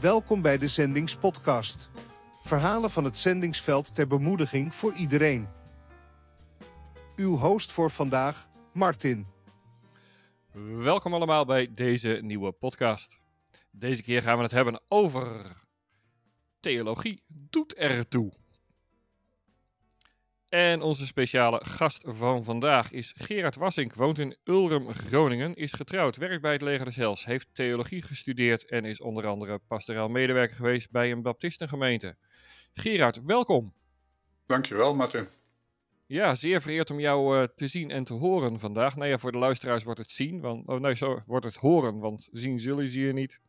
Welkom bij de Zendingspodcast. Verhalen van het zendingsveld ter bemoediging voor iedereen. Uw host voor vandaag, Martin. Welkom allemaal bij deze nieuwe podcast. Deze keer gaan we het hebben over theologie doet ertoe. En onze speciale gast van vandaag is Gerard Wassink, woont in Ulrum, Groningen, is getrouwd, werkt bij het Leger des Hels, heeft theologie gestudeerd en is onder andere pastoraal medewerker geweest bij een baptistengemeente. Gerard, welkom. Dankjewel, Martin. Ja, zeer vereerd om jou uh, te zien en te horen vandaag. Nou ja, voor de luisteraars wordt het zien, want, oh nee, zo wordt het horen, want zien zullen ze je niet.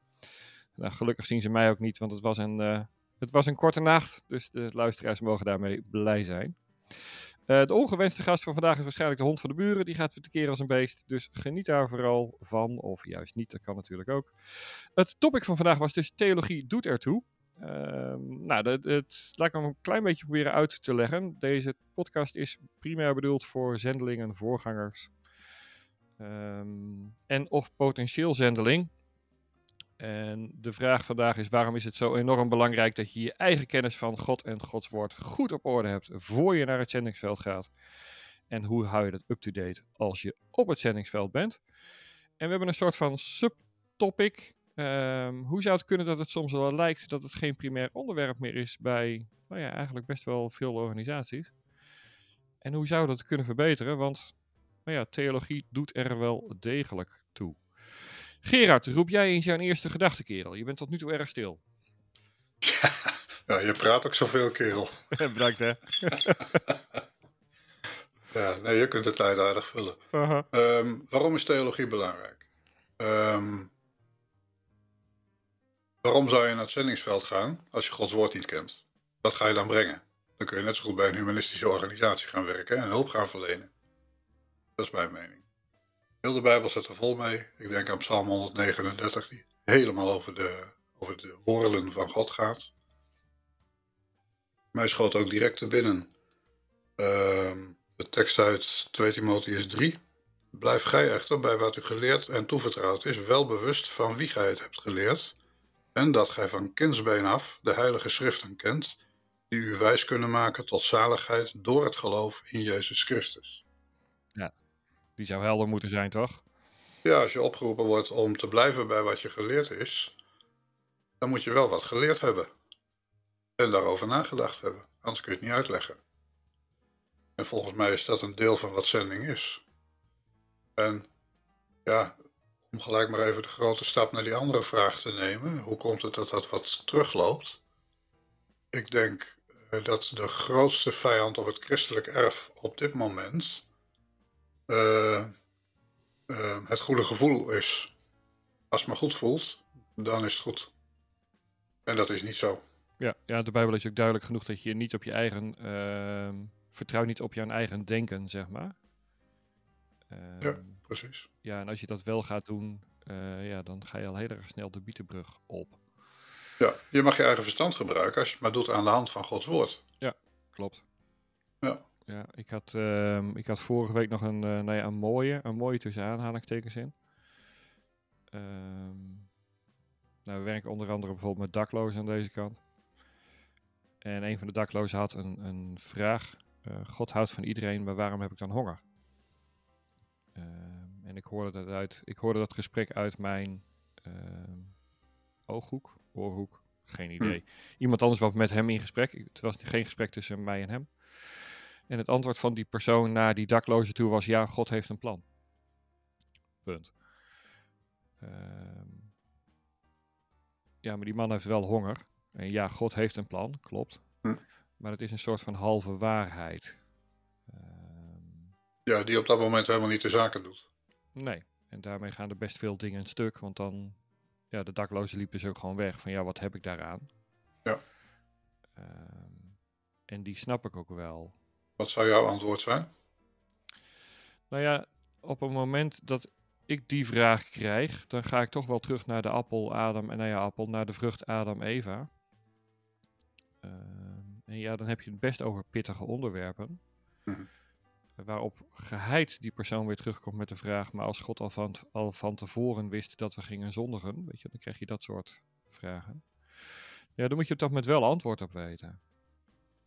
Nou, gelukkig zien ze mij ook niet, want het was een, uh, het was een korte nacht, dus de luisteraars mogen daarmee blij zijn. Uh, de ongewenste gast van vandaag is waarschijnlijk de hond van de buren. Die gaat weer tekeer als een beest. Dus geniet daar vooral van. Of juist niet, dat kan natuurlijk ook. Het topic van vandaag was dus theologie doet ertoe. Uh, nou, dat, laat ik hem een klein beetje proberen uit te leggen. Deze podcast is primair bedoeld voor zendelingen, voorgangers. Um, en of potentieel zendeling. En de vraag vandaag is: waarom is het zo enorm belangrijk dat je je eigen kennis van God en Gods woord goed op orde hebt voor je naar het zendingsveld gaat? En hoe hou je dat up-to-date als je op het zendingsveld bent? En we hebben een soort van subtopic. Um, hoe zou het kunnen dat het soms wel lijkt dat het geen primair onderwerp meer is bij, nou ja, eigenlijk best wel veel organisaties? En hoe zou dat kunnen verbeteren? Want, nou ja, theologie doet er wel degelijk toe. Gerard, roep jij eens jouw eerste gedachte, kerel. Je bent tot nu toe erg stil. Ja, je praat ook zoveel, kerel. Bedankt, hè. ja, nee, je kunt de tijd aardig vullen. Uh -huh. um, waarom is theologie belangrijk? Um, waarom zou je naar het zendingsveld gaan als je Gods woord niet kent? Wat ga je dan brengen? Dan kun je net zo goed bij een humanistische organisatie gaan werken en hulp gaan verlenen. Dat is mijn mening. Heel de Bijbel zit er vol mee. Ik denk aan Psalm 139, die helemaal over de, over de woorden van God gaat. Mij schoot ook direct te binnen uh, de tekst uit 2 Timotheus 3. Blijf gij echter bij wat u geleerd en toevertrouwd is, wel bewust van wie gij het hebt geleerd, en dat gij van kindsbeen af de heilige schriften kent, die u wijs kunnen maken tot zaligheid door het geloof in Jezus Christus. Ja, die zou helder moeten zijn, toch? Ja, als je opgeroepen wordt om te blijven bij wat je geleerd is, dan moet je wel wat geleerd hebben. En daarover nagedacht hebben. Anders kun je het niet uitleggen. En volgens mij is dat een deel van wat zending is. En ja, om gelijk maar even de grote stap naar die andere vraag te nemen. Hoe komt het dat dat wat terugloopt? Ik denk dat de grootste vijand op het christelijk erf op dit moment uh, uh, het goede gevoel is. Als het maar goed voelt, dan is het goed. En dat is niet zo. Ja, ja de Bijbel is ook duidelijk genoeg dat je niet op je eigen. Uh, vertrouw niet op je eigen denken, zeg maar. ja, precies. Ja, en als je dat wel gaat doen, ja, dan ga je al heel erg snel de bietenbrug op. Ja, je mag je eigen verstand gebruiken als je het maar doet aan de hand van Gods woord. Ja, klopt. Ja. Ja, ik had, uh, ik had vorige week nog een, uh, nou ja, een mooie, een mooie tussen aanhalingstekens in. Uh, nou, we werken onder andere bijvoorbeeld met daklozen aan deze kant. En een van de daklozen had een, een vraag. Uh, God houdt van iedereen, maar waarom heb ik dan honger? Ehm, en ik hoorde, dat uit, ik hoorde dat gesprek uit mijn ehm, ooghoek, oorhoek, geen idee. Iemand anders was met hem in gesprek. Het was geen gesprek tussen mij en hem. En het antwoord van die persoon naar die dakloze toe was: ja, God heeft een plan. Punt. Um, ja, maar die man heeft wel honger. En ja, God heeft een plan, klopt. Hm. Maar het is een soort van halve waarheid. Um, ja, die op dat moment helemaal niet de zaken doet. Nee, en daarmee gaan er best veel dingen een stuk. Want dan, ja, de dakloze liep dus ook gewoon weg. Van ja, wat heb ik daaraan? Ja. Um, en die snap ik ook wel. Wat zou jouw antwoord zijn? Nou ja, op het moment dat ik die vraag krijg, dan ga ik toch wel terug naar de appel, Adam en nou ja, appel, naar de vrucht Adam, Eva. Uh, en ja, dan heb je het best over pittige onderwerpen. Mhm. Waarop geheid die persoon weer terugkomt met de vraag, maar als God al van, al van tevoren wist dat we gingen zondigen, weet je, dan krijg je dat soort vragen. Ja, dan moet je toch met wel antwoord op weten.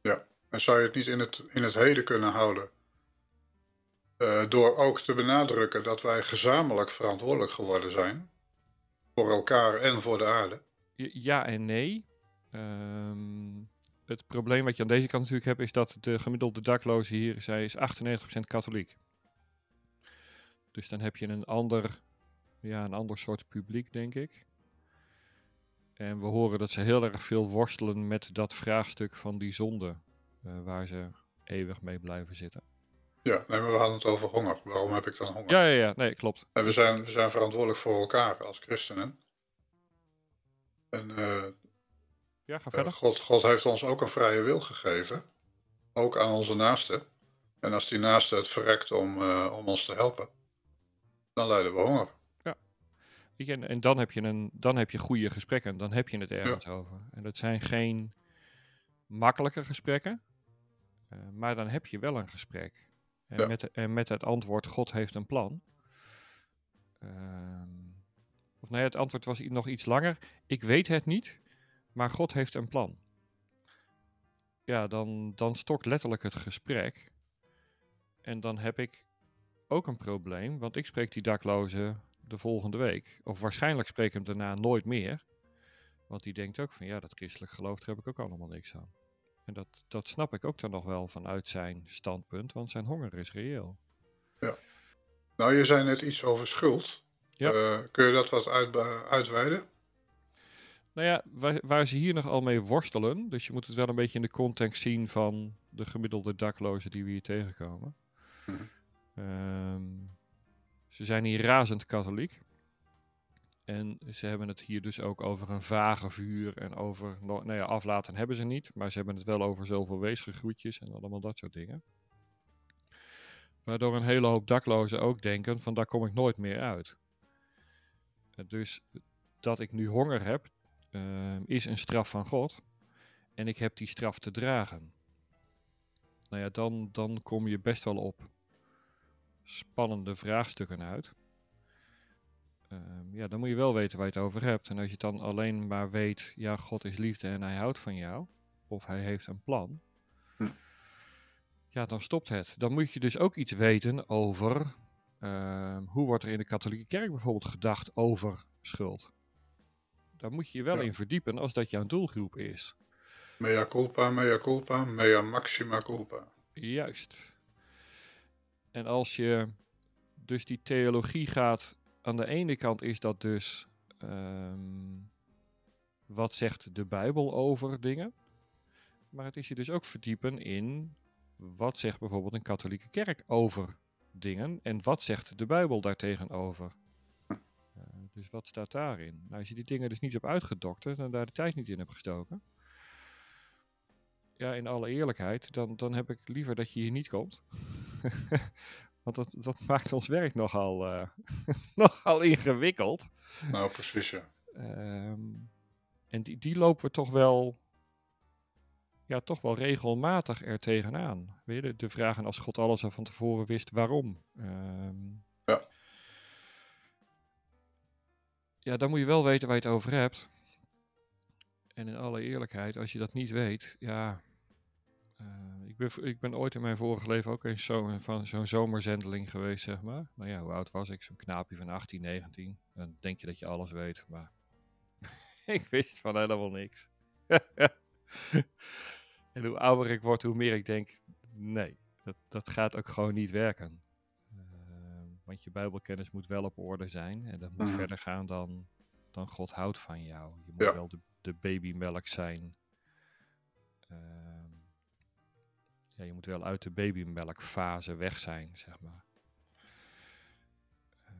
Ja, en zou je het niet in het, in het heden kunnen houden? Uh, door ook te benadrukken dat wij gezamenlijk verantwoordelijk geworden zijn. Voor elkaar en voor de aarde. Ja en nee. Um, het probleem wat je aan deze kant natuurlijk hebt, is dat de gemiddelde dakloze hier zij is 98% katholiek. Dus dan heb je een ander, ja, een ander soort publiek, denk ik. En we horen dat ze heel erg veel worstelen met dat vraagstuk van die zonde, waar ze eeuwig mee blijven zitten. Ja, nee, maar we hadden het over honger. Waarom heb ik dan honger? Ja, ja, ja, nee, klopt. En we zijn, we zijn verantwoordelijk voor elkaar als christenen. En uh, ja, ga verder. God, God heeft ons ook een vrije wil gegeven. Ook aan onze naasten. En als die naaste het verrekt om, uh, om ons te helpen, dan lijden we honger. Ja. En, en dan, heb je een, dan heb je goede gesprekken. Dan heb je het ergens ja. over. En dat zijn geen makkelijke gesprekken. Uh, maar dan heb je wel een gesprek. En, ja. met, en met het antwoord: God heeft een plan. Uh, of nee, het antwoord was nog iets langer. Ik weet het niet. Maar God heeft een plan. Ja, dan, dan stokt letterlijk het gesprek. En dan heb ik ook een probleem, want ik spreek die dakloze de volgende week. Of waarschijnlijk spreek ik hem daarna nooit meer. Want die denkt ook van ja, dat christelijk geloof, daar heb ik ook allemaal niks aan. En dat, dat snap ik ook dan nog wel vanuit zijn standpunt, want zijn honger is reëel. Ja. Nou, je zei net iets over schuld. Ja. Uh, kun je dat wat uit, uitweiden? Nou ja, waar, waar, ze hier nog al mee worstelen, dus je moet het wel een beetje in de context zien van de gemiddelde daklozen die we hier tegenkomen. Um, ze zijn hier razend katholiek. En ze hebben het hier dus ook over een vage vuur en over, nou ja, aflaten hebben ze niet, maar ze hebben het wel over zoveel weesgegroetjes en allemaal dat soort dingen. Waardoor een hele hoop daklozen ook denken van daar kom ik nooit meer uit. Dus dat ik nu honger heb, uh, is een straf van God. En ik heb die straf te dragen. Nou ja, dan, dan kom je best wel op spannende vraagstukken uit. Uh, ja, dan moet je wel weten waar je het over hebt. En als je dan alleen maar weet, ja, God is liefde en hij houdt van jou. Of hij heeft een plan. Hm. Ja, dan stopt het. Dan moet je dus ook iets weten over uh, hoe wordt er in de katholieke kerk bijvoorbeeld gedacht over schuld. Daar moet je je wel ja. in verdiepen als dat jouw doelgroep is. Mea culpa, mea culpa, mea maxima culpa. Juist. En als je dus die theologie gaat, aan de ene kant is dat dus um, wat zegt de Bijbel over dingen. Maar het is je dus ook verdiepen in wat zegt bijvoorbeeld een katholieke kerk over dingen en wat zegt de Bijbel daartegenover. Dus wat staat daarin? Nou, als je die dingen dus niet hebt uitgedokterd en daar de tijd niet in hebt gestoken. Ja, in alle eerlijkheid, dan, dan heb ik liever dat je hier niet komt. Want dat, dat maakt ons werk nogal, uh, nogal ingewikkeld. Nou, precies ja. Um, en die, die lopen we toch wel, ja, toch wel regelmatig er tegenaan. Weet je, de, vragen als God alles al van tevoren wist, waarom? Um, ja ja, dan moet je wel weten waar je het over hebt. En in alle eerlijkheid, als je dat niet weet, ja. Uh, ik, ben, ik ben ooit in mijn vorige leven ook eens zo, van zo'n zomerzendeling geweest, zeg maar. Nou ja, hoe oud was ik? Zo'n knaapje van 18, 19. Dan denk je dat je alles weet, maar ik wist van helemaal niks. en hoe ouder ik word, hoe meer ik denk, nee, dat, dat gaat ook gewoon niet werken. Want je Bijbelkennis moet wel op orde zijn. En dat moet mm. verder gaan dan, dan God houdt van jou. Je moet ja. wel de, de babymelk zijn. Uh, ja, je moet wel uit de babymelkfase weg zijn, zeg maar. Uh,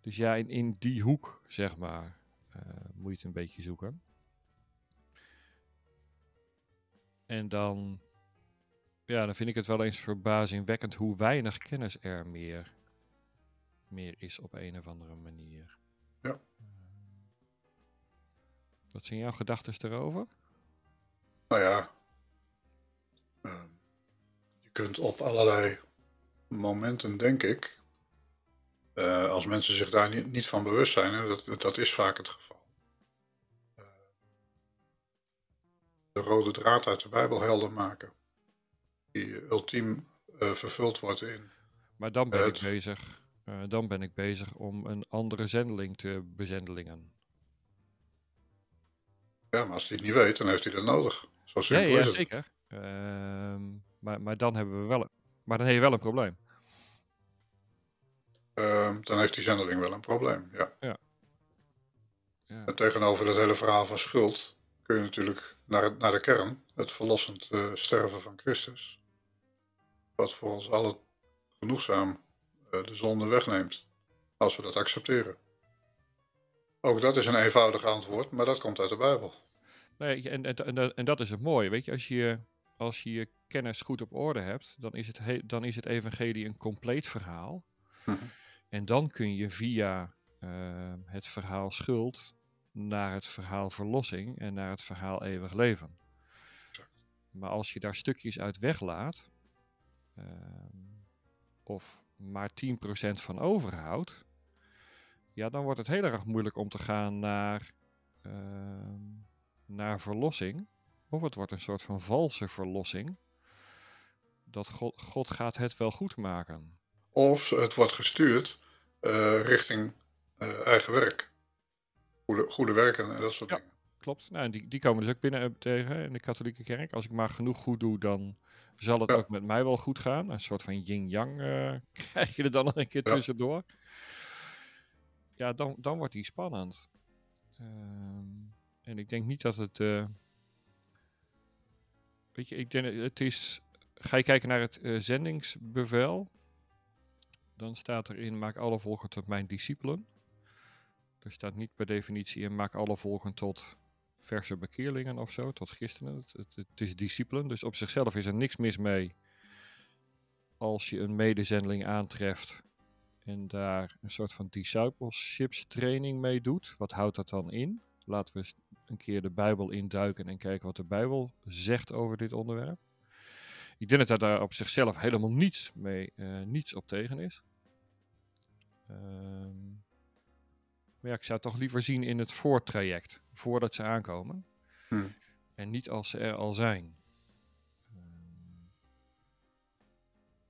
dus ja, in, in die hoek, zeg maar, uh, moet je het een beetje zoeken. En dan, ja, dan vind ik het wel eens verbazingwekkend hoe weinig kennis er meer meer is op een of andere manier. Ja. Uh, wat zijn jouw gedachten erover? Nou ja, kunt op allerlei momenten, denk ik, uh, als mensen zich daar niet, niet van bewust zijn, hè, dat, dat is vaak het geval. de rode draad uit de Bijbel helder maken. Die ultiem uh, vervuld wordt in. Maar dan ben ik bezig. Dan ben ik bezig om een andere zendeling te bezendelingen. Ja, maar als hij het niet weet, dan heeft hij dat nodig. Zo simpel ja, ja, is het. zeker. Uh, maar, maar dan hebben we wel. Maar dan heb je wel een probleem. Uh, dan heeft die zendeling wel een probleem, ja. ja. ja. En tegenover dat hele verhaal van schuld kun je natuurlijk naar, naar de kern, het verlossend uh, sterven van Christus. Wat voor ons allen genoegzaam uh, de zonde wegneemt, als we dat accepteren. Ook dat is een eenvoudig antwoord, maar dat komt uit de Bijbel. Nee, en, en, en dat is het mooie. Weet je, als je, als je je kennis goed op orde hebt, dan is het, dan is het evangelie een compleet verhaal. Mhm. En dan kun je via uh, het verhaal schuld naar het verhaal verlossing en naar het verhaal eeuwig leven. Maar als je daar stukjes uit weglaat, uh, of maar 10% van overhoudt, ja, dan wordt het heel erg moeilijk om te gaan naar, uh, naar verlossing. Of het wordt een soort van valse verlossing. Dat God, God gaat het wel goed maken. Of het wordt gestuurd uh, richting uh, eigen werk. Goede, goede werken en dat soort ja, dingen. Klopt. Nou, die, die komen dus ook binnen uh, tegen in de katholieke kerk. Als ik maar genoeg goed doe, dan zal het Ja. ook met mij wel goed gaan. Een soort van yin-yang eh, krijg je er dan nog een keer Ja. tussendoor. Ja, dan, dan wordt die spannend. Ehm, en ik denk niet dat het. Weet je, ik denk het is. Ga je kijken naar het eh, zendingsbevel, dan staat erin: maak alle volgen tot mijn discipelen. Er staat niet per definitie in: maak alle volgen tot verse bekeerlingen of zo, tot christenen. Het, het, is discipelen, dus op zichzelf is er niks mis mee als je een medezendeling aantreft en daar een soort van discipleships training mee doet. Wat houdt dat dan in? Laten we een keer de Bijbel induiken en kijken wat de Bijbel zegt over dit onderwerp. Ik denk dat daar op zichzelf helemaal niets, mee, eh, niets op tegen is. Ehm, maar ja, ik zou het toch liever zien in het voortraject, voordat ze aankomen. Hmm. En niet als ze er al zijn. Ehm,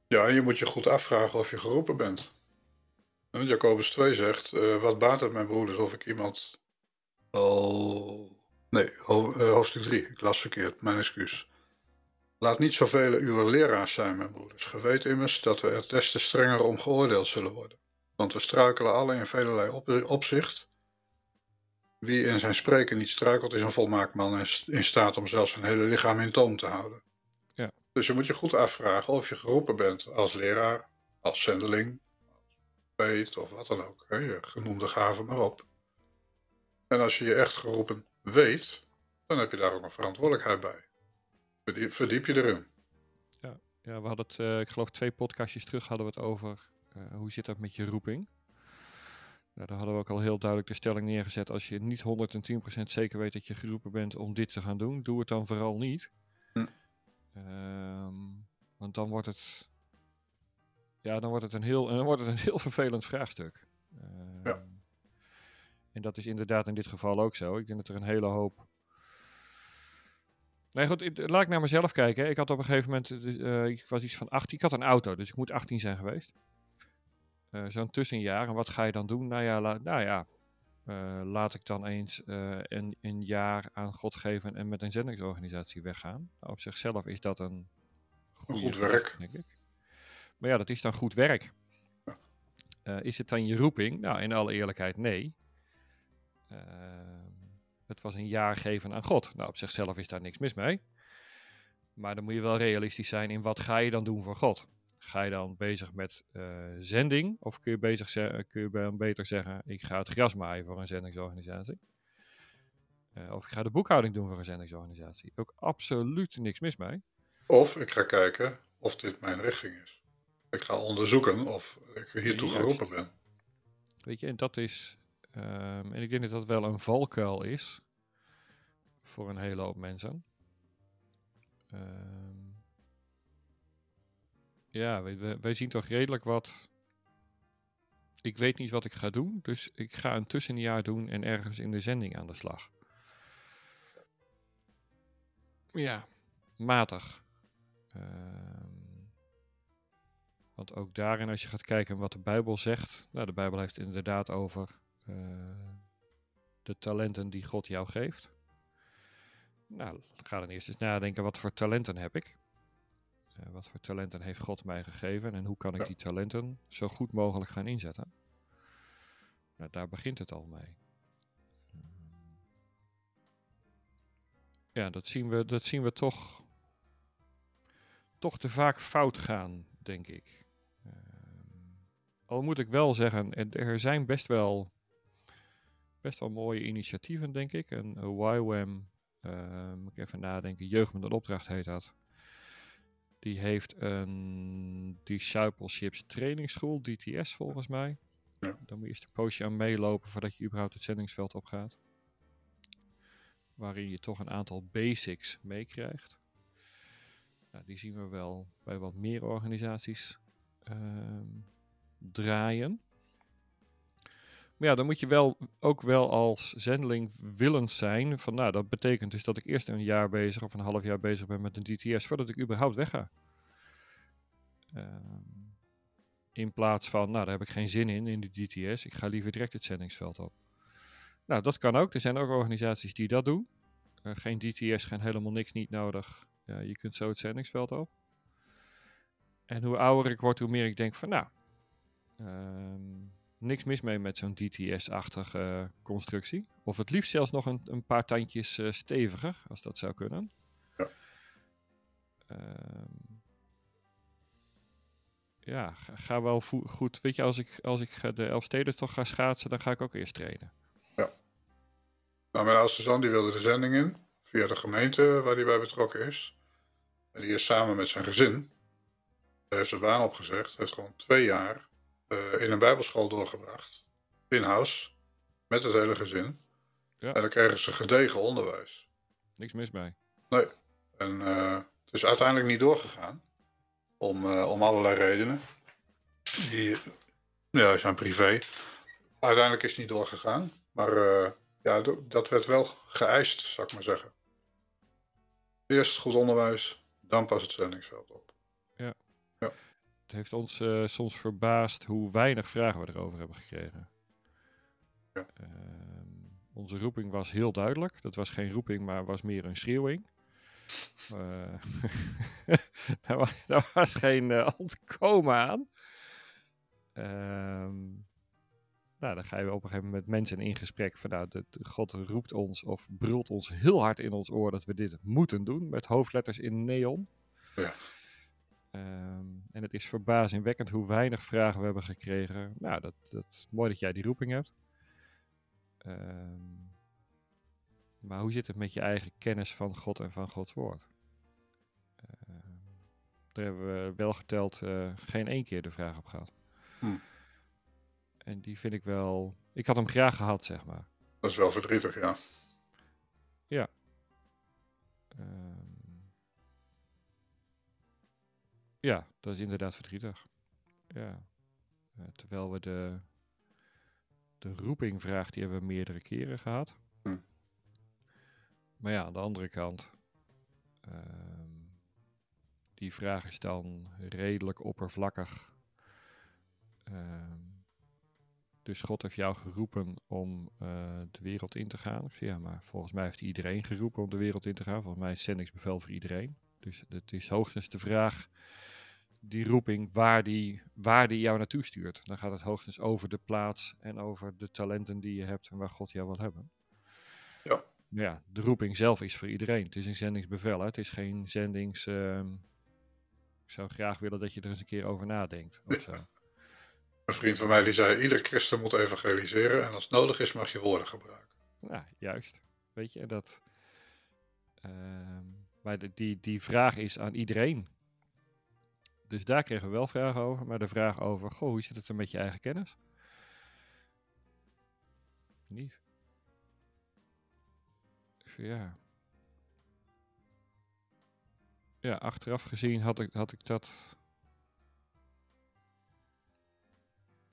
Ja, je moet je goed afvragen of je geroepen bent. En Jacobus 2 zegt, eh, wat baat het mijn broeders of ik iemand al... Nee, eh, hoofdstuk 3, ik las verkeerd, mijn excuus. Laat niet zoveel uw leraars zijn, mijn broeders. Ge weet immers dat we er des te strenger om geoordeeld zullen worden. Want we struikelen alle in velelei op opzicht. Wie in zijn spreken niet struikelt, is een volmaakt man en in staat om zelfs zijn hele lichaam in toom te houden. Ja. Dus je moet je goed afvragen of je geroepen bent als leraar, als zendeling, als peet of wat dan ook. Hè, je genoemde gaven maar op. En als je je echt geroepen weet, dan heb je daar ook een verantwoordelijkheid bij. Verdiep, verdiep je erin. Ja, we hadden het, eh, ik geloof twee podcastjes terug hadden we het over eh, hoe zit dat met je roeping. Nou, daar hadden we ook al heel duidelijk de stelling neergezet. Als je niet 110% zeker weet dat je geroepen bent om dit te gaan doen, doe het dan vooral niet. Hm. Ehm, want dan wordt het, ja, dan wordt het een heel, dan wordt het een heel vervelend vraagstuk. Ja. En dat is inderdaad in dit geval ook zo. Ik denk dat er een hele hoop Nee, goed, ik- laat ik naar mezelf kijken. Ik had op een gegeven moment, eh, ik was iets van 18, ik had een auto, dus ik moet 18 zijn geweest. Eh, Zo'n tussenjaar. En wat ga je dan doen? Nou ja, la- nou ja eh, laat ik dan eens eh, een, een jaar aan God geven en met een zendingsorganisatie weggaan. Nou, op zichzelf is dat een, goed werk. denk ik. Maar ja, dat is dan goed werk. Eh, is het dan je roeping? Nou, in alle eerlijkheid, nee. Ehm, het was een jaar geven aan God. Nou, op zichzelf is daar niks mis mee. Maar dan moet je wel realistisch zijn in wat ga je dan doen voor God. Ga je dan bezig met eh, zending? Of kun je, bezig kun je dan beter zeggen, ik ga het gras maaien voor een zendingsorganisatie? Eh, of ik ga de boekhouding doen voor een zendingsorganisatie. Ook absoluut niks mis mee. Of ik ga kijken of dit mijn richting is. Ik ga onderzoeken of ik hiertoe Juist. geroepen ben. Weet je, en dat is. Ehm, en ik denk dat dat wel een valkuil is. Voor een hele hoop mensen. Ehm, ja, wij, zien toch redelijk wat. Ik weet niet wat ik ga doen, dus ik ga een tussenjaar doen en ergens in de zending aan de slag. ja, matig. Ehm, want ook daarin, als je gaat kijken wat de Bijbel zegt. Nou, de Bijbel heeft inderdaad over de talenten die God jou geeft. Nou, ga dan eerst eens nadenken, wat voor talenten heb ik? Uh, wat voor talenten heeft God mij gegeven en hoe kan ik Ja. die talenten zo goed mogelijk gaan inzetten? Nou, daar begint het al mee. Ja, dat zien we, dat zien we toch, toch te vaak fout gaan, denk ik. Ehm, al moet ik wel zeggen, er zijn best wel, best wel mooie initiatieven, denk ik. En uh, YWAM, eh, moet ik even nadenken, Jeugd met een opdracht heet dat. Die heeft een Discipleships trainingsschool, DTS volgens mij. Ja. Dan moet je eerst een poosje aan meelopen voordat je überhaupt het zendingsveld opgaat. Waarin je toch een aantal basics meekrijgt. Nou, die zien we wel bij wat meer organisaties ehm, draaien. Maar ja, dan moet je wel ook wel als zendeling willend zijn. Van nou, dat betekent dus dat ik eerst een jaar bezig of een half jaar bezig ben met een DTS voordat ik überhaupt wegga. Ehm, in plaats van, nou, daar heb ik geen zin in, in de DTS. Ik ga liever direct het zendingsveld op. Nou, dat kan ook. Er zijn ook organisaties die dat doen. Eh, geen DTS, geen helemaal niks niet nodig. Ja, je kunt zo het zendingsveld op. En hoe ouder ik word, hoe meer ik denk van, nou, ehm, niks mis mee met zo'n DTS-achtige eh, constructie. Of het liefst zelfs nog een, een paar tandjes eh, steviger, als dat zou kunnen. Ja. Ehm, ja, ga, ga wel goed. Weet je, als ik, als ik ga de Elfsteden toch ga schaatsen, dan ga ik ook eerst trainen. Nou, mijn oudste die wilde de zending in, via de gemeente waar hij bij betrokken is. En die is samen met zijn gezin, hij heeft zijn baan opgezegd, heeft gewoon twee jaar eh, in een bijbelschool doorgebracht. In-house, met het hele gezin. Ja. En dan kregen ze gedegen onderwijs. Niks mis mee. Nee. En eh, het is uiteindelijk niet doorgegaan. Om, eh, om allerlei redenen. Die ja, zijn privé. Uiteindelijk is het niet doorgegaan. Maar ja, dat werd wel geëist, zou ik maar zeggen. Eerst goed onderwijs, dan pas het zendingsveld op. Het heeft ons eh, soms verbaasd hoe weinig vragen we erover hebben gekregen. Ja. Ehm, onze roeping was heel duidelijk. Dat was geen roeping, maar was meer een schreeuwing. Eh, daar, was, daar was geen eh, ontkomen aan. Ehm, nou, dan ga je op een gegeven moment met mensen in gesprek. Van, nou, de God roept ons of brult ons heel hard in ons oor dat we dit moeten doen. Met hoofdletters in neon. Ja. Ehm, en het is verbazingwekkend hoe weinig vragen we hebben gekregen. Nou, dat, dat is mooi dat jij die roeping hebt. Ehm, maar hoe zit het met je eigen kennis van God en van Gods woord? Ehm, daar hebben we wel geteld eh, geen één keer de vraag op gehad. Hm. En die vind ik wel... Ik had hem graag gehad, zeg maar. Dat is wel verdrietig, ja. Ehm, ja, dat is inderdaad verdrietig. Ja. Terwijl we de, de roepingvraag, die hebben we meerdere keren gehad. Hm. Maar ja, aan de andere kant, ehm, die vraag is dan redelijk oppervlakkig. Ehm, dus God heeft jou geroepen om eh, de wereld in te gaan. Ik zeg, ja, maar volgens mij heeft iedereen geroepen om de wereld in te gaan. Volgens mij is zendingsbevel voor iedereen. Dus het is hoogstens de vraag, die roeping, waar die, waar die jou naartoe stuurt. Dan gaat het hoogstens over de plaats en over de talenten die je hebt en waar God jou wil hebben. Ja. Ja, de roeping zelf is voor iedereen. Het is een zendingsbevel, hè. het is geen zendings... ehm, ik zou graag willen dat je er eens een keer over nadenkt. Of zo. Een vriend van mij die zei, ieder christen moet evangeliseren. En als het nodig is, mag je woorden gebruiken. Ja, juist. Weet je, dat. ehm, maar de, die, die vraag is aan iedereen. Dus daar kregen we wel vragen over. Maar de vraag over, goh, hoe zit het er met je eigen kennis? Niet. Dus ja. Ja, achteraf gezien had ik, had ik dat.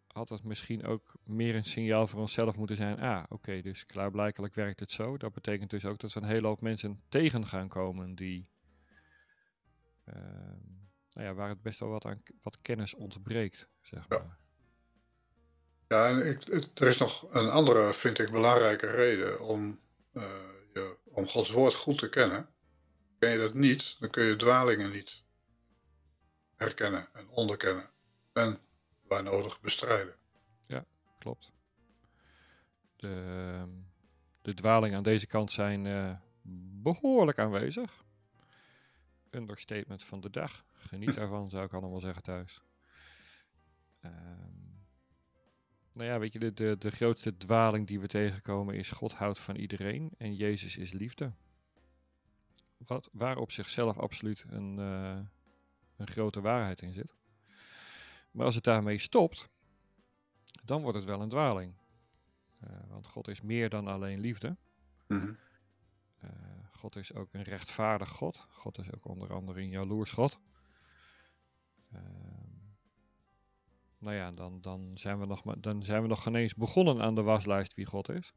had het misschien ook meer een signaal voor onszelf moeten zijn. Ah, oké, dus klaarblijkelijk werkt het zo. Dat betekent dus ook dat we een hele hoop mensen tegen gaan komen die. ehm, nou ja, waar het best wel wat aan wat kennis ontbreekt, zeg Ja. maar. Ja, en ik, er is nog een andere, vind ik, belangrijke reden om, eh, je, om Gods woord goed te kennen. Ken je dat niet, dan kun je dwalingen niet herkennen en onderkennen. En waar nodig bestrijden. Klopt. De, ehm, de dwalingen aan deze kant zijn eh, behoorlijk aanwezig. Understatement van de dag. Geniet daarvan, zou ik allemaal zeggen thuis. Ehm, nou ja, weet je, de, de, de grootste dwaling die we tegenkomen is God houdt van iedereen en Jezus is liefde. Wat, waar op zichzelf absoluut een, eh, een grote waarheid in zit. Maar als het daarmee stopt, dan wordt het wel een dwaling. Eh, want God is meer dan alleen liefde. Mhm. Eh, God is ook een rechtvaardig God. God is ook onder andere een jaloers God. Ehm, nou ja, dan, dan, zijn we nog, maar- dan zijn we nog geen eens begonnen aan de waslijst wie God is.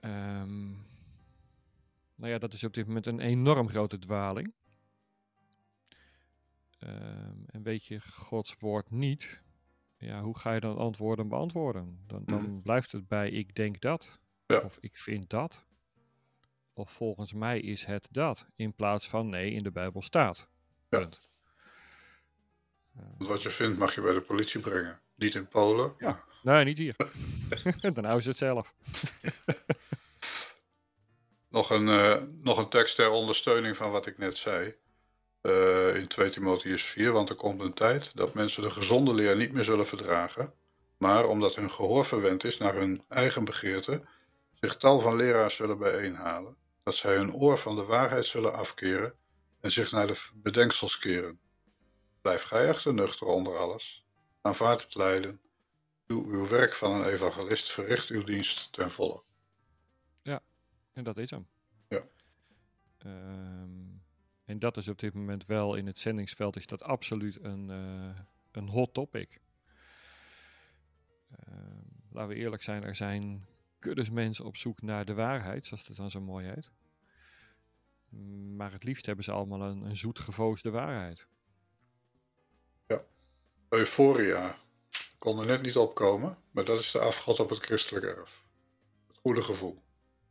Ehm, nou ja, dat is op dit moment een enorm grote dwaling. Ehm, en weet je Gods woord niet, ja, hoe ga je dan antwoorden beantwoorden? Dan, dan blijft het bij ik denk dat. Ja. Of ik vind dat. Of volgens mij is het dat. In plaats van nee, in de Bijbel staat. Ja. Punt. Want Wat je vindt mag je bij de politie brengen. Niet in Polen. Ja. Nee, niet hier. dan houden ze het zelf. Nog een, eh, nog een tekst ter ondersteuning van wat ik net zei. Eh, in 2 Timotheus 4. Want er komt een tijd dat mensen de gezonde leer niet meer zullen verdragen. Maar omdat hun gehoor verwend is naar hun eigen begeerte. zich tal van leraars zullen bijeenhalen. Dat zij hun oor van de waarheid zullen afkeren. En zich naar de bedenksels keren. Blijf gij echter nuchter onder alles. Aanvaard het lijden. Doe uw werk van een evangelist. Verricht uw dienst ten volle. En dat is hem. Ja. Ehm, en dat is op dit moment wel in het zendingsveld is dat absoluut een, eh, een hot topic. Ehm, laten we eerlijk zijn, er zijn kuddes mensen op zoek naar de waarheid, zoals het dan zo mooi heet. Maar het liefst hebben ze allemaal een, een zoet gevoosde waarheid. Euphoria kon er net niet opkomen, maar dat is de afgod op het christelijk erf. Het goede gevoel.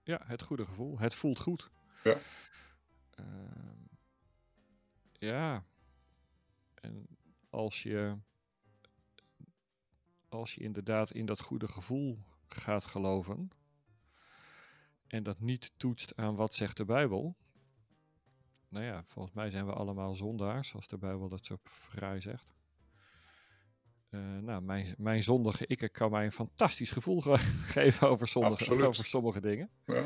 Ja, het goede gevoel. Het voelt goed. Ja. Ehm, ja. En als je, als je inderdaad in dat goede gevoel gaat geloven en dat niet toetst aan wat zegt de Bijbel. Nou ja, volgens mij zijn we allemaal zondaars, als de Bijbel dat zo vrij zegt. Eh, nou, mijn, mijn zondige ik kan mij een fantastisch gevoel ge- geven over sommige, Absoluut. over sommige dingen. Ja.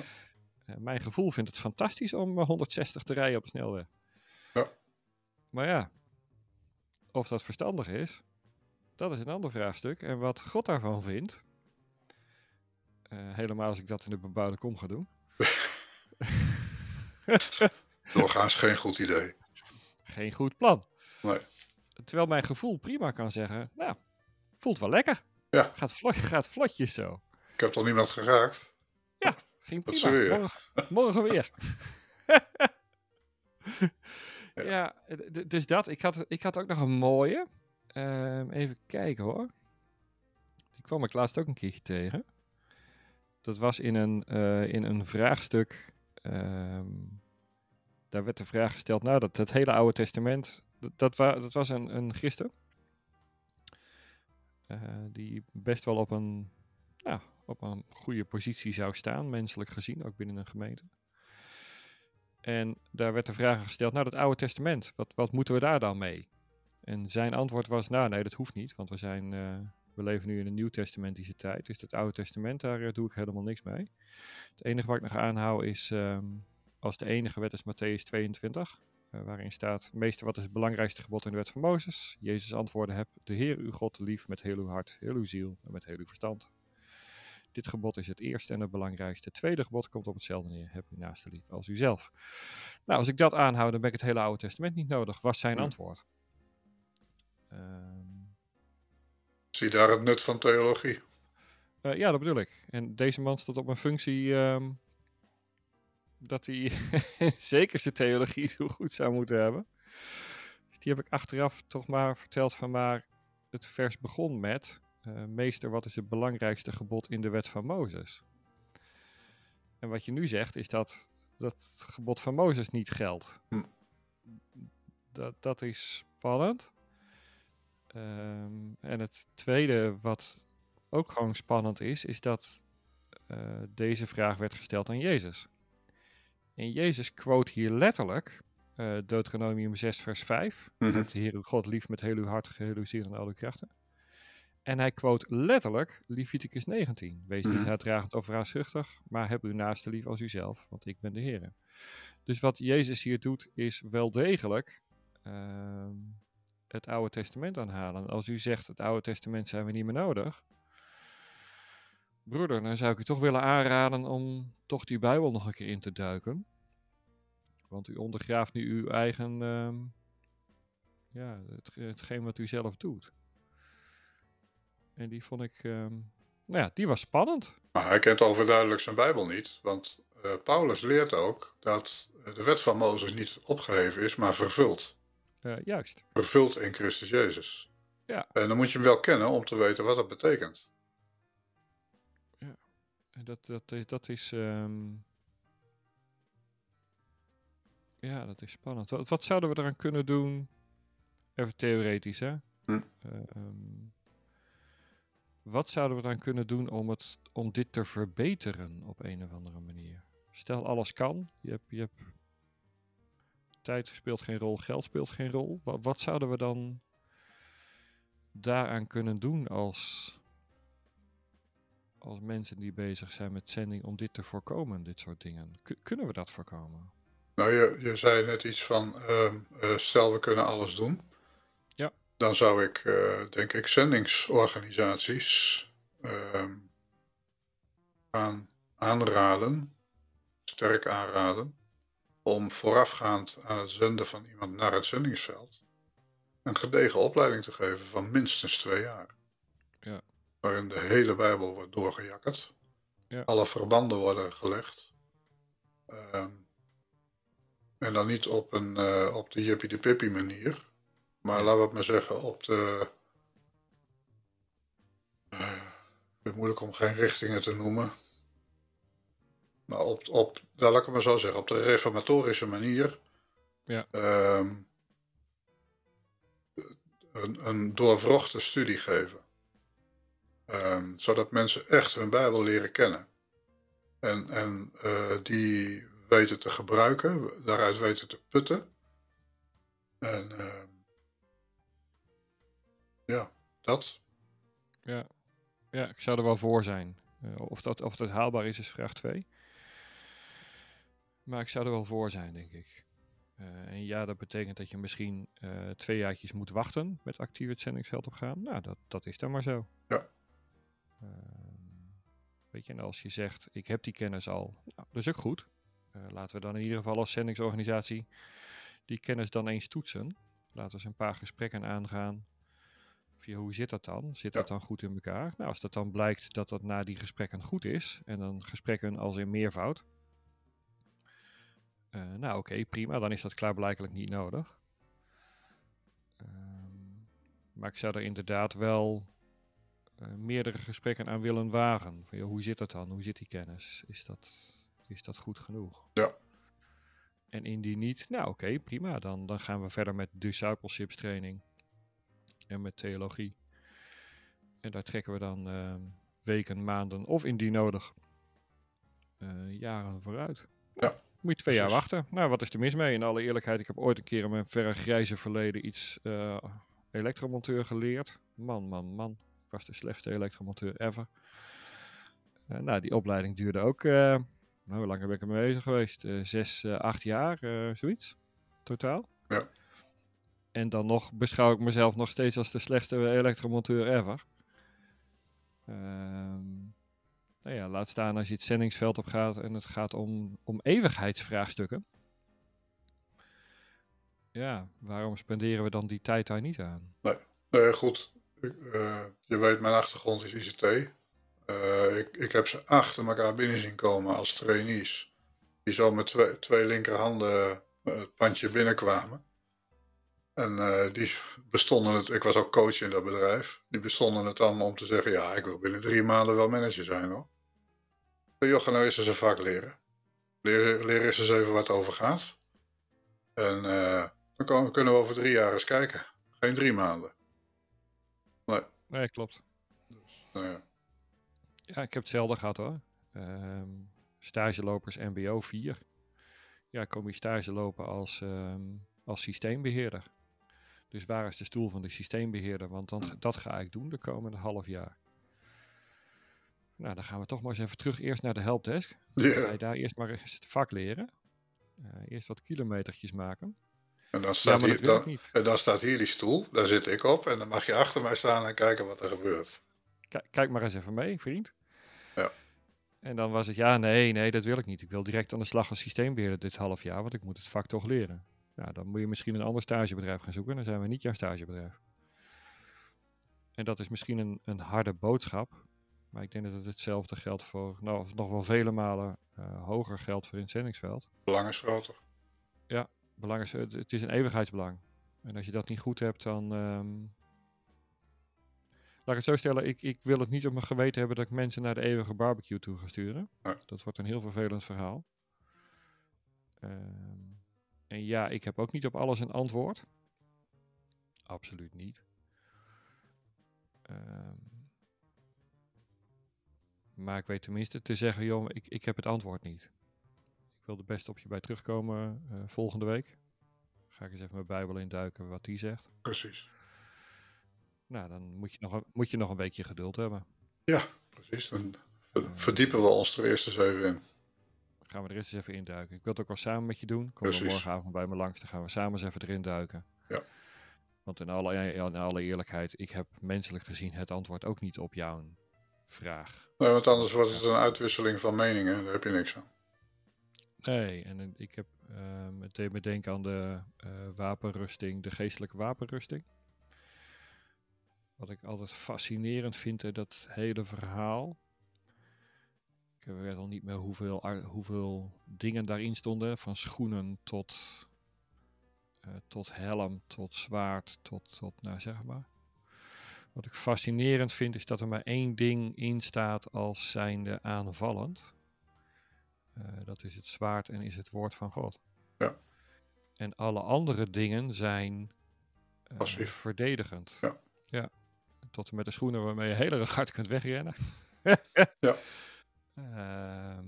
Eh, mijn gevoel vindt het fantastisch om eh, 160 te rijden op de snelweg. Ja. Maar ja, of dat verstandig is, dat is een ander vraagstuk. En wat God daarvan vindt, eh, helemaal als ik dat in de bebouwde kom ga doen, Doorgaans geen goed idee. geen goed plan. Nee. Terwijl mijn gevoel prima kan zeggen, nou, voelt wel lekker. Ja. Gaat, vlot, gaat vlotjes zo. Ik heb toch niemand geraakt? Ging Wat prima. Morgen, morgen weer. Ja. ja, dus dat. Ik had, ik had ook nog een mooie. Ehm, even kijken hoor. Die kwam ik laatst ook een keertje tegen. Dat was in een, eh, in een vraagstuk. ehm, daar werd de vraag gesteld. Nou, dat het hele Oude Testament. Dat, dat, wa- dat was een, een eh, die best wel op een nou, op een goede positie zou staan, menselijk gezien, ook binnen een gemeente. En daar werd de vraag gesteld, nou dat Oude Testament, wat, wat moeten we daar dan mee? En zijn antwoord was, nou nee, dat hoeft niet, want we, zijn, eh, we leven nu in een nieuwtestamentische tijd, dus het Oude Testament, daar eh, doe ik helemaal niks mee. Het enige wat ik nog aanhoud is, ehm, als de enige wet is Matthäus 22, eh, waarin staat, meester, wat is het belangrijkste gebod in de wet van Mozes? Jezus antwoordde, heb de Heer uw God lief met heel uw hart, heel uw ziel en met heel uw verstand. Dit gebod is het eerste en het belangrijkste. Het tweede gebod komt op hetzelfde neer. Heb uw naaste lief als uzelf. Nou, als ik dat aanhoud, dan ben ik het hele Oude Testament niet nodig. Was zijn Hmm. antwoord. Ehm, Zie daar het nut van theologie. Eh, ja, dat bedoel ik. En deze man stond op een functie ehm, dat hij zeker zijn theologie zo goed zou moeten hebben. Die heb ik achteraf toch maar verteld van maar het vers begon met... eh, meester, wat is het belangrijkste gebod in de wet van Mozes? En wat je nu zegt is dat dat het gebod van Mozes niet geldt. Hm. Dat, dat is spannend. Ehm, en het tweede wat ook gewoon spannend is, is dat eh, deze vraag werd gesteld aan Jezus. En Jezus quote hier letterlijk eh Deuteronomium 6 vers 5. Mhm. Hebt de Heer uw God lief met heel uw hart, geheel uw ziel en al uw krachten. En hij quote letterlijk Leviticus 19. Wees niet Mhm. haatdragend of raaszuchtig, maar heb uw naaste lief als uzelf, want ik ben de Heer. Dus wat Jezus hier doet, is wel degelijk ehm, het Oude Testament aanhalen. Als u zegt, het Oude Testament zijn we niet meer nodig. Broeder, dan zou ik u toch willen aanraden om toch die Bijbel nog een keer in te duiken. Want u ondergraaft nu uw eigen, ehm, ja, het, hetgeen wat u zelf doet. En die vond ik, ehm, nou ja, die was spannend. Maar hij kent overduidelijk zijn Bijbel niet. Want eh, Paulus leert ook dat eh, de wet van Mozes niet opgeheven is, maar vervuld. Eh, juist. Vervuld in Christus Jezus. Ja. En dan moet je hem wel kennen om te weten wat dat betekent. En Dat, dat, is- dat is. ehm, ja, dat is spannend. Wat, wat zouden we eraan kunnen doen? Even theoretisch, hè? Hm. Ehm, wat zouden we eraan kunnen doen om, het, om dit te verbeteren op een of andere manier? Stel, alles kan. Je hebt, je hebt tijd speelt geen rol, geld speelt geen rol. Wat, wat zouden we dan daaraan kunnen doen als, als mensen die bezig zijn met zending om dit te voorkomen, dit soort dingen? Ku- kunnen we dat voorkomen? Nou, je, je zei net iets van, ehm, eh, stel we kunnen alles doen. Ja. Dan zou ik, eh, denk ik, zendingsorganisaties ehm, gaan aanraden, sterk aanraden, om voorafgaand aan het zenden van iemand naar het zendingsveld een gedegen opleiding te geven van minstens twee jaar. Ja. Waarin de hele Bijbel wordt doorgejakkerd. Ja. Alle verbanden worden gelegd. Ehm, en dan niet op, een, eh, op de Jippie de Pippi manier. Maar laten we het maar zeggen op de... het is moeilijk om geen richtingen te noemen. Maar op, op, nou, laat ik het maar zo zeggen, op de reformatorische manier. Ja. ehm, een, een doorvrochte studie geven. Ehm, zodat mensen echt hun Bijbel leren kennen. En, en eh, die weten te gebruiken, daaruit weten te putten. En ehm, ja, dat. Ja. ja, ik zou er wel voor zijn. Eh, of, dat, of dat haalbaar is, is vraag 2. Maar ik zou er wel voor zijn, denk ik. Eh, en ja, dat betekent dat je misschien eh, twee jaartjes moet wachten met actief het zendingsveld op gaan. Nou, dat, dat is dan maar zo. Ja. Ehm, weet je, en als je zegt, ik heb die kennis al, nou, dat is ook goed. Eh, laten we dan in ieder geval als zendingsorganisatie die kennis dan eens toetsen. Laten we eens een paar gesprekken aangaan. Via hoe zit dat dan? Zit Ja. dat dan goed in elkaar? Nou, als dat dan blijkt dat dat na die gesprekken goed is, en dan gesprekken als in meervoud. eh, nou, oké, prima. Dan is dat klaarblijkelijk niet nodig. Ehm, maar ik zou er inderdaad wel eh, meerdere gesprekken aan willen wagen. Van, joh, hoe zit dat dan? Hoe zit die kennis? Is dat, is dat goed genoeg? Ja. En indien niet, nou oké, prima. Dan, dan gaan we verder met discipleships training. En met theologie. En daar trekken we dan ehm, weken, maanden of indien nodig eh, jaren vooruit. Ja, Moet je twee jaar wachten. Nou, wat is er mis mee? In alle eerlijkheid, ik heb ooit een keer in mijn verre grijze verleden iets eh, elektromonteur geleerd. Man, man, man. Ik was de slechtste elektromonteur ever. Eh, nou, die opleiding duurde ook, nou, hoe lang ben ik ermee bezig geweest? Eh, zes, eh, acht jaar, eh, zoiets. Totaal. Ja. En dan nog beschouw ik mezelf nog steeds als de slechtste elektromonteur ever. Ehm, nou ja, laat staan als je het zendingsveld op gaat en het gaat om, om eeuwigheidsvraagstukken. Ja, waarom spenderen we dan die tijd daar niet aan? Nee, goed. ik, je weet, mijn achtergrond is ICT. Eh, ik, ik heb ze achter elkaar binnen zien komen als trainees. Die zo met twee, twee linkerhanden eh, het pandje binnenkwamen. En eh, die bestonden het, ik was ook coach in dat bedrijf. Die bestonden het dan om te zeggen, ja, ik wil binnen drie maanden wel manager zijn hoor. Zei, Joh, nou eerst eens een vak leren. Leer eerst eens even wat over gaat. En eh, dan kan- kunnen we over drie jaar eens kijken. Geen drie maanden. Nee, klopt. Nou ja. Ja, ik heb hetzelfde gehad hoor. Ehm stagelopers MBO 4. Ja, kom je stage lopen als, ehm, als systeembeheerder. Dus waar is de stoel van de systeembeheerder? Want dan, dat ga ik doen de komende half jaar. Nou, dan gaan we toch maar eens even terug eerst naar de helpdesk. Ja, Ga je daar eerst maar eens het vak leren. Eh, eerst wat kilometertjes maken. En dan, staat hier, dan, en dan staat hier die stoel, daar zit ik op. En dan mag je achter mij staan en kijken wat er gebeurt. Ki- kijk maar eens even mee, vriend. Ja. En dan was het, ja, nee, nee, dat wil ik niet. Ik wil direct aan de slag als systeembeheerder dit half jaar, want ik moet het vak toch leren. Nou, dan moet je misschien een ander stagebedrijf gaan zoeken. Dan zijn we niet jouw stagebedrijf. En dat is misschien een, een harde boodschap. Maar ik denk dat het hetzelfde geldt voor, nou, of nog wel vele malen eh, hoger geldt voor in het zendingsveld. Belang is groter. Belang is, het, het is een eeuwigheidsbelang. En als je dat niet goed hebt, dan. ehm, Laat ik het zo stellen, ik, ik wil het niet op mijn geweten hebben dat ik mensen naar de eeuwige barbecue toe ga sturen. Nee. Dat wordt een heel vervelend verhaal. Ehm, en ja, ik heb ook niet op alles een antwoord. Absoluut niet. Ehm, maar ik weet tenminste te zeggen, joh, ik, ik heb het antwoord niet. Ik wil er best op je bij terugkomen eh, volgende week. Ga ik eens even mijn Bijbel induiken wat die zegt. Precies. Nou, dan moet je nog een, moet je nog een weekje geduld hebben. Ja, precies. Dan ver- verdiepen we ons er eerst eens even in. Gaan we er eens even induiken. Ik wil het ook wel samen met je doen. Kom Precies. morgenavond bij me langs. Dan gaan we samen eens even erin duiken. Ja. Want in alle, in alle eerlijkheid, ik heb menselijk gezien het antwoord ook niet op jouw vraag. Nee, want anders wordt het een uitwisseling van meningen. Daar heb je niks aan. Nee, en eh, ik heb eh, het deed me denken aan de eh, wapenrusting, de geestelijke wapenrusting. Wat ik altijd fascinerend vind, dat hele verhaal. Ik weet al niet meer hoeveel, hoeveel dingen daarin stonden. Van schoenen tot, eh, tot helm, tot zwaard, tot, tot, nou zeg maar. Wat ik fascinerend vind, is dat er maar één ding in staat als zijnde aanvallend. Eh, dat is het zwaard en is het woord van God. Ja. En alle andere dingen zijn Passief. verdedigend. Ja. ja. Tot en met de schoenen waarmee je heel erg hard kunt wegrennen. Ja. Ehm,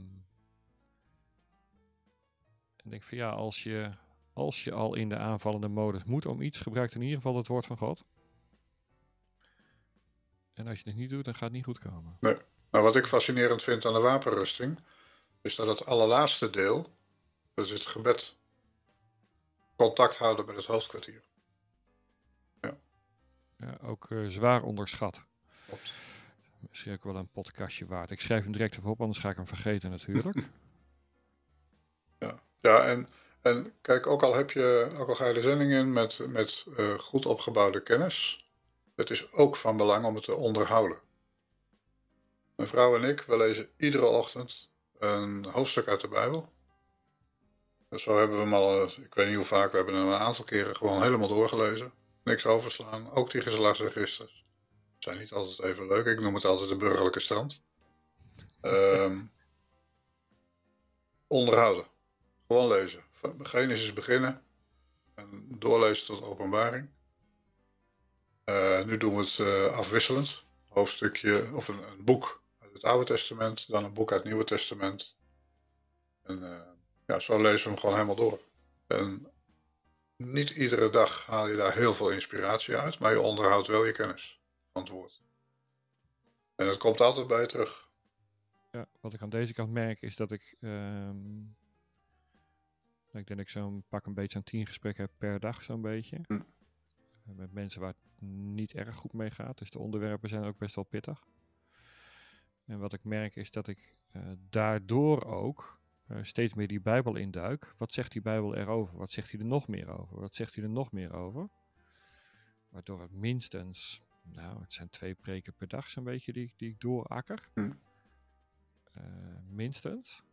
en ik denk van ja, als je, als je al in de aanvallende modus moet om iets, gebruik in ieder geval het woord van God. En als je het niet doet, dan gaat het niet goed komen. Nou, wat ik fascinerend vind aan de wapenrusting, is dat het allerlaatste deel, dat is het gebed, contact houden met het hoofdkwartier. Ja, ook eh, zwaar onderschat. Klopt. Misschien ook wel een podcastje waard. Ik schrijf hem direct even op, anders ga ik hem vergeten natuurlijk. Ja, en, en kijk, ook al, heb je, ook al ga je de zending in met, met eh, goed opgebouwde kennis, het is ook van belang om het te onderhouden. Mijn vrouw en ik, we lezen iedere ochtend een hoofdstuk uit de Bijbel. Dus zo hebben we hem al, ik weet niet hoe vaak, we hebben hem een aantal keren gewoon helemaal doorgelezen. Niks overslaan, ook die geslachtsregisters. Zijn niet altijd even leuk, ik noem het altijd de burgerlijke stand. Ehm, onderhouden. Gewoon lezen. Genesis beginnen. En doorlezen tot openbaring. Eh, nu doen we het eh, afwisselend. Hoofdstukje of een, een boek uit het Oude Testament. Dan een boek uit het Nieuwe Testament. En eh, ja, zo lezen we hem gewoon helemaal door. En niet iedere dag haal je daar heel veel inspiratie uit. Maar je onderhoudt wel je kennis van het woord. En het komt altijd bij je terug. Ja, wat ik aan deze kant merk is dat ik. ehm, ik denk dat ik zo'n pak een beetje zo'n tien gesprekken heb per dag, zo'n beetje. Hm. Eh, Met mensen waar het niet erg goed mee gaat. Dus de onderwerpen zijn ook best wel pittig. En wat ik merk is dat ik eh, daardoor ook eh, steeds meer die Bijbel induik. Wat zegt die Bijbel erover? Wat zegt hij er nog meer over? Wat zegt hij er nog meer over? Waardoor het minstens nou, het zijn twee preken per dag zo'n beetje die, die ik doorakker. Hm. Eh, minstens.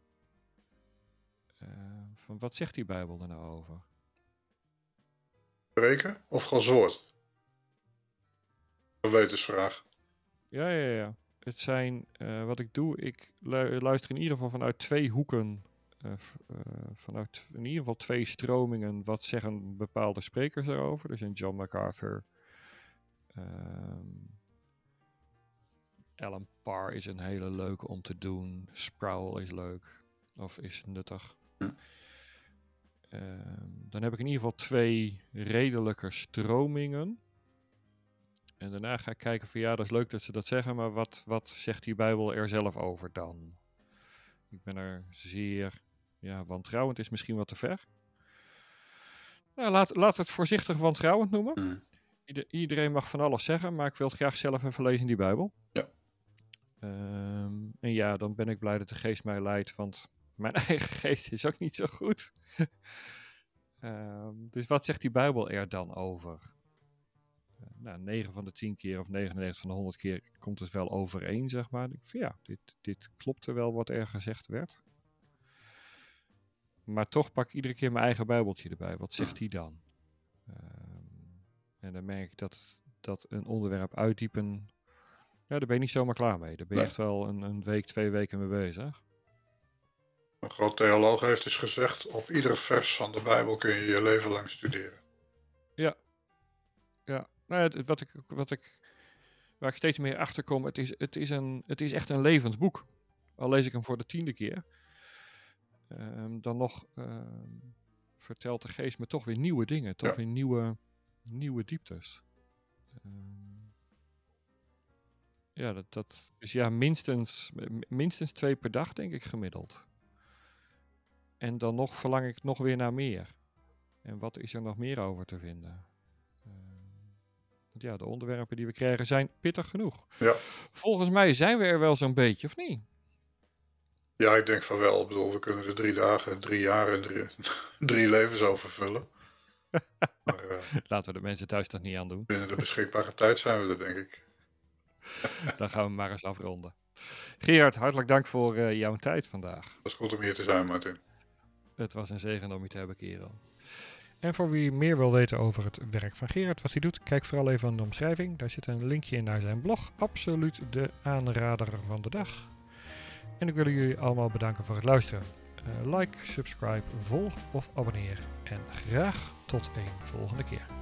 Eh, van wat zegt die Bijbel er nou over? Spreken of Gods woord? Een wetensvraag. Ja, ja, ja. Het zijn, eh, wat ik doe, ik lu- luister in ieder geval vanuit twee hoeken. eh, eh, vanuit in ieder geval twee stromingen. Wat zeggen bepaalde sprekers erover? Dus een John MacArthur. ehm, Alan Parr is een hele leuke om te doen. Sproul is leuk. Of is nuttig. Hm. Ehm, dan heb ik in ieder geval twee redelijke stromingen. En daarna ga ik kijken van ja, dat is leuk dat ze dat zeggen, maar wat, wat zegt die Bijbel er zelf over dan? Ik ben er zeer, ja, wantrouwend is misschien wat te ver. Nou, laat, laat het voorzichtig wantrouwend noemen. Ieder- iedereen mag van alles zeggen, maar ik wil het graag zelf even lezen in die Bijbel. Ja. Ehm, en ja, dan ben ik blij dat de geest mij leidt, want mijn eigen geest is ook niet zo goed. Ehm, dus wat zegt die Bijbel er dan over? Eh, nou, 9 van de 10 keer of 99 van de 100 keer komt het wel overeen, zeg maar. Ik van, ja, dit, dit klopte wel wat er gezegd werd. Maar toch pak ik iedere keer mijn eigen Bijbeltje erbij. Wat zegt hij dan? Ehm, en dan merk ik dat, dat een onderwerp uitdiepen. Ja, daar ben je niet zomaar klaar mee. Daar ben je Nee. echt wel een, een week, twee weken mee bezig. Een groot theoloog heeft dus gezegd: op ieder vers van de Bijbel kun je je leven lang studeren. Ja, nou het- wat ik, wat ik, waar ik steeds meer achter kom, het is, het, is een, het is echt een levend boek. Al lees ik hem voor de tiende keer. Ehm, dan nog ehm, vertelt de geest me toch weer nieuwe dingen, toch Ja. weer nieuwe, nieuwe dieptes. Ehm, ja, dat, dat is ja minstens, minstens twee per dag, denk ik, gemiddeld. En dan nog verlang ik nog weer naar meer. En wat is er nog meer over te vinden? Want ja, de onderwerpen die we krijgen zijn pittig genoeg. Ja. Volgens mij zijn we er wel zo'n beetje, of niet? Ja, ik denk van wel. Ik bedoel, we kunnen er drie dagen, drie jaar en drie, drie levens over vullen. Maar eh, Laten we de mensen thuis dat niet aan doen. binnen de beschikbare tijd zijn we er, denk ik. Dan gaan we maar eens afronden. Gerard, hartelijk dank voor eh, jouw tijd vandaag. Het is goed om hier te zijn, Martin. Het was een zegen om je te hebben, kerel. En voor wie meer wil weten over het werk van Gerard, wat hij doet, kijk vooral even in de omschrijving. Daar zit een linkje in naar zijn blog. Absoluut de aanrader van de dag. En ik wil jullie allemaal bedanken voor het luisteren. Eh, like, subscribe, volg of abonneer. En graag tot een volgende keer.